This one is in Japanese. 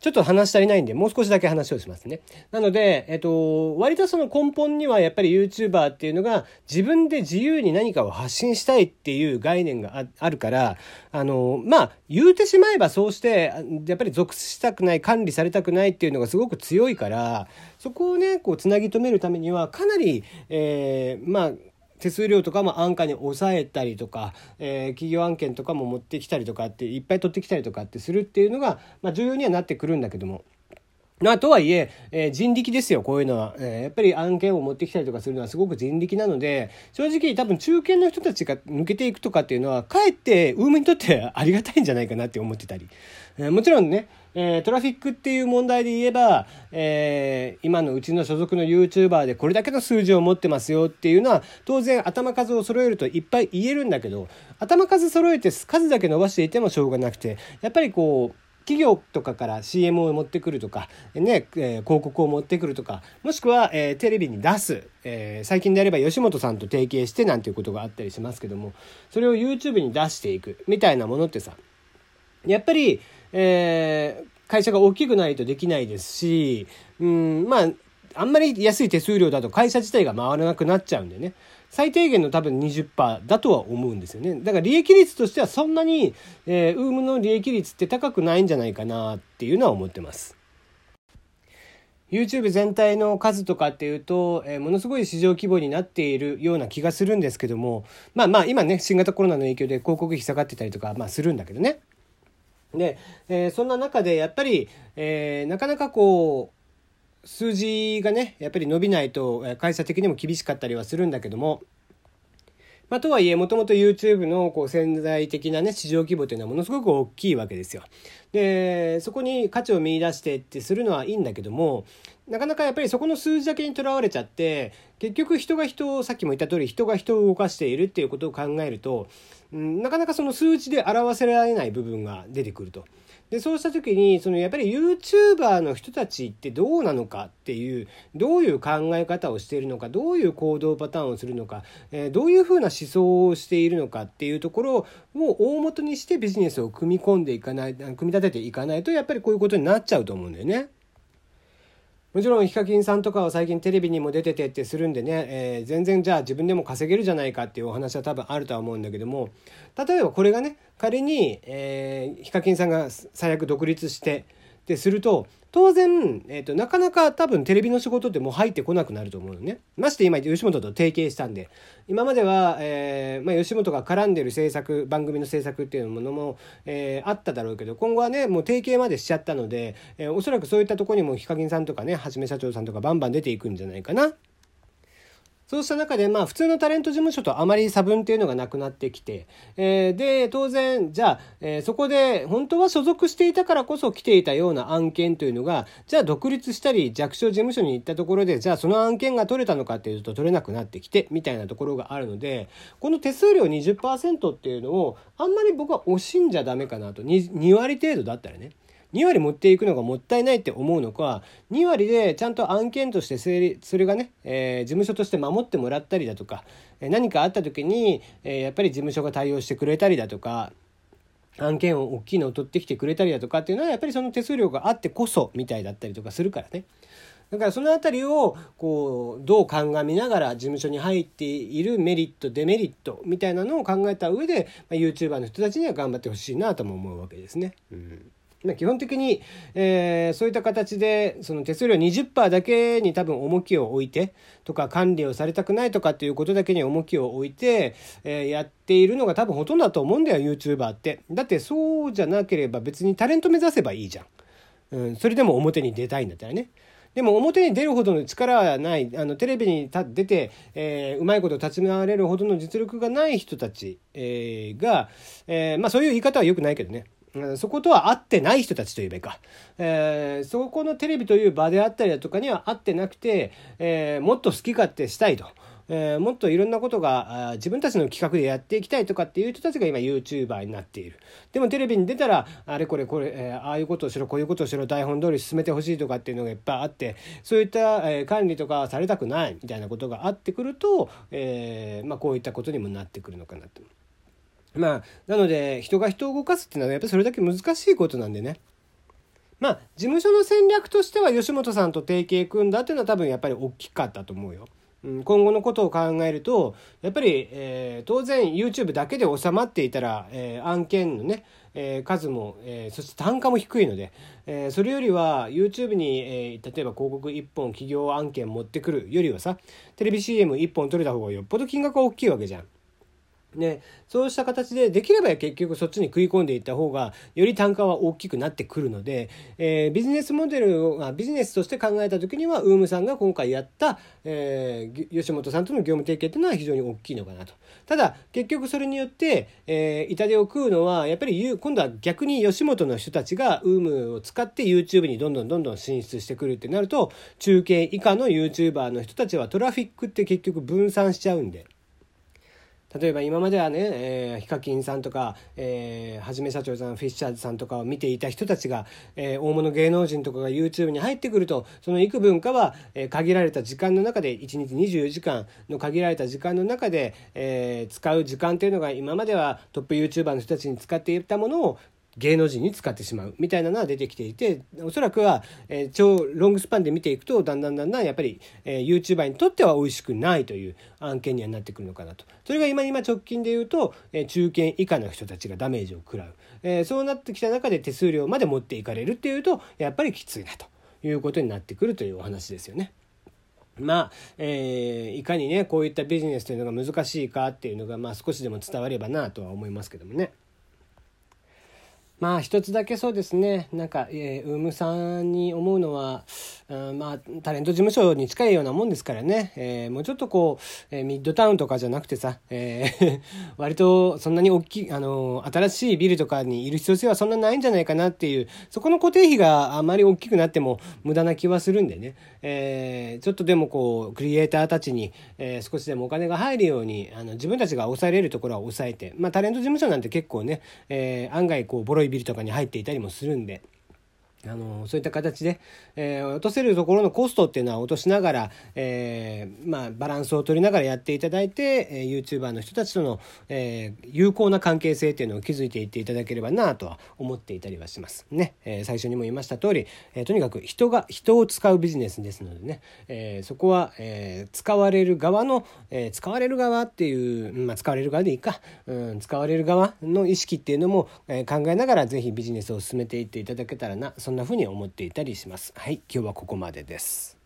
ちょっと話足りないんで、もう少しだけ話をしますね。なので、えっと、割とその根本にはやっぱり YouTuber っていうのが自分で自由に何かを発信したいっていう概念があるから、あの、まあ、言うてしまえばそうして、やっぱり属したくない、管理されたくないっていうのがすごく強いから、そこをね、こう、つなぎ止めるためには、かなり、えー、まあ、手数料とかも安価に抑えたりとか、えー、企業案件とかも持ってきたりとかっていっぱい取ってきたりとかってするっていうのが、まあ、重要にはなってくるんだけども。まあ、とはいええー、人力ですよ、こういうのは、えー。やっぱり案件を持ってきたりとかするのはすごく人力なので、正直多分中堅の人たちが抜けていくとかっていうのは、かえってウームにとってありがたいんじゃないかなって思ってたり。えー、もちろんね、えトラフィックっていう問題で言えば、え今のうちの所属の YouTuber でこれだけの数字を持ってますよっていうのは、当然頭数を揃えるといっぱい言えるんだけど、頭数揃えて数だけ伸ばしていてもしょうがなくて、やっぱりこう、企業とかから CM を持ってくるとか、ね、えー、広告を持ってくるとか、もしくは、えー、テレビに出す、えー、最近であれば吉本さんと提携してなんていうことがあったりしますけども、それを YouTube に出していくみたいなものってさ、やっぱり、え、会社が大きくないとできないですし、うん、まあ、あんまり安い手数料だと会社自体が回らなくなっちゃうんでね。最低限の多分20%だとは思うんですよね。だから利益率としてはそんなに、えー、ウームの利益率って高くないんじゃないかなっていうのは思ってます。YouTube 全体の数とかっていうと、えー、ものすごい市場規模になっているような気がするんですけども、まあまあ今ね、新型コロナの影響で広告費下がってたりとか、まあするんだけどね。で、えー、そんな中でやっぱり、えー、なかなかこう、数字がねやっぱり伸びないと会社的にも厳しかったりはするんだけども、まあ、とはいえもともと YouTube のこう潜在的なね市場規模というのはものすごく大きいわけですよ。でそこに価値を見いだしてってするのはいいんだけどもなかなかやっぱりそこの数字だけにとらわれちゃって結局人が人をさっきも言った通り人が人を動かしているっていうことを考えると、うん、なかなかその数値で表せられない部分が出てくると。でそうした時にそのやっぱり YouTuber の人たちってどうなのかっていうどういう考え方をしているのかどういう行動パターンをするのか、えー、どういうふうな思想をしているのかっていうところを大元にしてビジネスを組み込んでいかない組み立てていかないとやっぱりこういうことになっちゃうと思うんだよね。もちろんヒカキンさんとかは最近テレビにも出ててってするんでね、えー、全然じゃあ自分でも稼げるじゃないかっていうお話は多分あるとは思うんだけども例えばこれがね仮に、えー、ヒカキンさんが最悪独立してってすると当然、えーと、なかなか多分テレビの仕事ってもう入ってこなくなると思うのね。まして今吉本と提携したんで今までは、えーまあ、吉本が絡んでる制作番組の制作っていうものも、えー、あっただろうけど今後はねもう提携までしちゃったので、えー、おそらくそういったとこにもヒカキンさんとかねはじめ社長さんとかバンバン出ていくんじゃないかな。そうした中で、まあ、普通のタレント事務所とあまり差分っていうのがなくなってきて、えー、で、当然、じゃあ、えー、そこで、本当は所属していたからこそ来ていたような案件というのが、じゃあ独立したり、弱小事務所に行ったところで、じゃあその案件が取れたのかっていうと取れなくなってきて、みたいなところがあるので、この手数料20%っていうのを、あんまり僕は惜しんじゃダメかなと。2, 2割程度だったらね。2割持っていくのがもったいないって思うのか2割でちゃんと案件としてそれがね、えー、事務所として守ってもらったりだとか何かあった時に、えー、やっぱり事務所が対応してくれたりだとか案件を大きいのを取ってきてくれたりだとかっていうのはやっぱりその手数料があってこそみたいだったりとかするからね。だからその辺りをこうどう鑑みながら事務所に入っているメリットデメリットみたいなのを考えた上で、まあ、YouTuber の人たちには頑張ってほしいなとも思うわけですね。うん、基本的に、えー、そういった形でその手数料20%だけに多分重きを置いてとか管理をされたくないとかっていうことだけに重きを置いて、えー、やっているのが多分ほとんどだと思うんだよ YouTuber って。だってそうじゃなければ別にタレント目指せばいいじゃん。うん、それでも表に出たいんだったらね。でも表に出るほどの力はないあのテレビに出て、えー、うまいこと立ち回れるほどの実力がない人たち、えー、が、えー、まあそういう言い方はよくないけどねそことは合ってない人たちというべか、えー、そこのテレビという場であったりだとかには合ってなくて、えー、もっと好き勝手したいと。えー、もっといろんなことが自分たちの企画でやっていきたいとかっていう人たちが今 YouTuber になっている。でもテレビに出たらあれこれこれ、えー、ああいうことをしろこういうことをしろ台本通り進めてほしいとかっていうのがいっぱいあってそういった、えー、管理とかされたくないみたいなことがあってくると、えーまあ、こういったことにもなってくるのかなと。まあ、なので、人が人を動かすっていうのはやっぱりそれだけ難しいことなんでね。まあ事務所の戦略としては吉本さんと提携組んだっていうのは多分やっぱり大きかったと思うよ。今後のことを考えるとやっぱり、えー、当然 YouTube だけで収まっていたら、えー、案件のね、えー、数も、えそして単価も低いので、えそれよりは YouTube に、え例えば広告1本企業案件持ってくるよりはさテレビ CM1 本取れた方がよっぽど金額が大きいわけじゃん。ね、そうした形でできれば結局そっちに食い込んでいった方がより単価は大きくなってくるので、えー、ビジネスモデルがビジネスとして考えた時にはウームさんが今回やった、えー、吉本さんとの業務提携っていうのは非常に大きいのかなと。ただ結局それによって、えー、痛手を食うのはやっぱり今度は逆に吉本の人たちがウームを使って YouTube にどんどんどんどん進出してくるってなると中継以下の YouTuber の人たちはトラフィックって結局分散しちゃうんで。例えば今まではね、えー、ヒカキンさんとか、えー、はじめ社長さんフィッシャーズさんとかを見ていた人たちが、えー、大物芸能人とかが YouTube に入ってくるとその幾分かは、えー、限られた時間の中で1日24時間の限られた時間の中で、えー、使う時間というのが今まではトップ YouTuber の人たちに使っていたものを芸能人に使ってしまうみたいなのは出てきていておそらくは、えー、超ロングスパンで見ていくとだんだんだんだんやっぱり、えー、YouTuber にとっては美味しくないという案件にはなってくるのかなとそれが今今直近で言うと、えー、中堅以下の人たちがダメージを食らう、えー、そうなってきた中で手数料まで持っていかれるっていうとやっぱりきついなということになってくるというお話ですよね。まあ、えー、いかにねこういったビジネスというのが難しいかっていうのが、まあ、少しでも伝わればなとは思いますけどもね。まあ一つだけそうですね。なんか、えー、ウームさんに思うのは、うん、まあタレント事務所に近いようなもんですからね、えー、もうちょっとこう、えー、ミッドタウンとかじゃなくてさ、えー、割とそんなに大きいあの新しいビルとかにいる必要性はそんなないんじゃないかなっていうそこの固定費があまり大きくなっても無駄な気はするんでね、えー、ちょっとでもこうクリエイターたちに、えー、少しでもお金が入るようにあの自分たちが抑えれるところは抑えてまあタレント事務所なんて結構ね、えー、案外こうボロいビルとかに入っていたりもするんで。あのそういった形で、えー、落とせるところのコストっていうのは落としながら、えー、まあ、バランスを取りながらやっていただいて、えー、YouTuber の人たちとの、え有効な関係性っていうのを築いていっていただければなとは思っていたりはしますね、え最初にも言いました通り、えとにかく人が人を使うビジネスですのでね、えそこは、え使われる側の、え使われる側っていう、まあ、使われる側でいいか、うん、使われる側の意識っていうのも、え考えながら是非ビジネスを進めていっていただけたらなそんな風に思っていたりします。はい、今日はここまでです。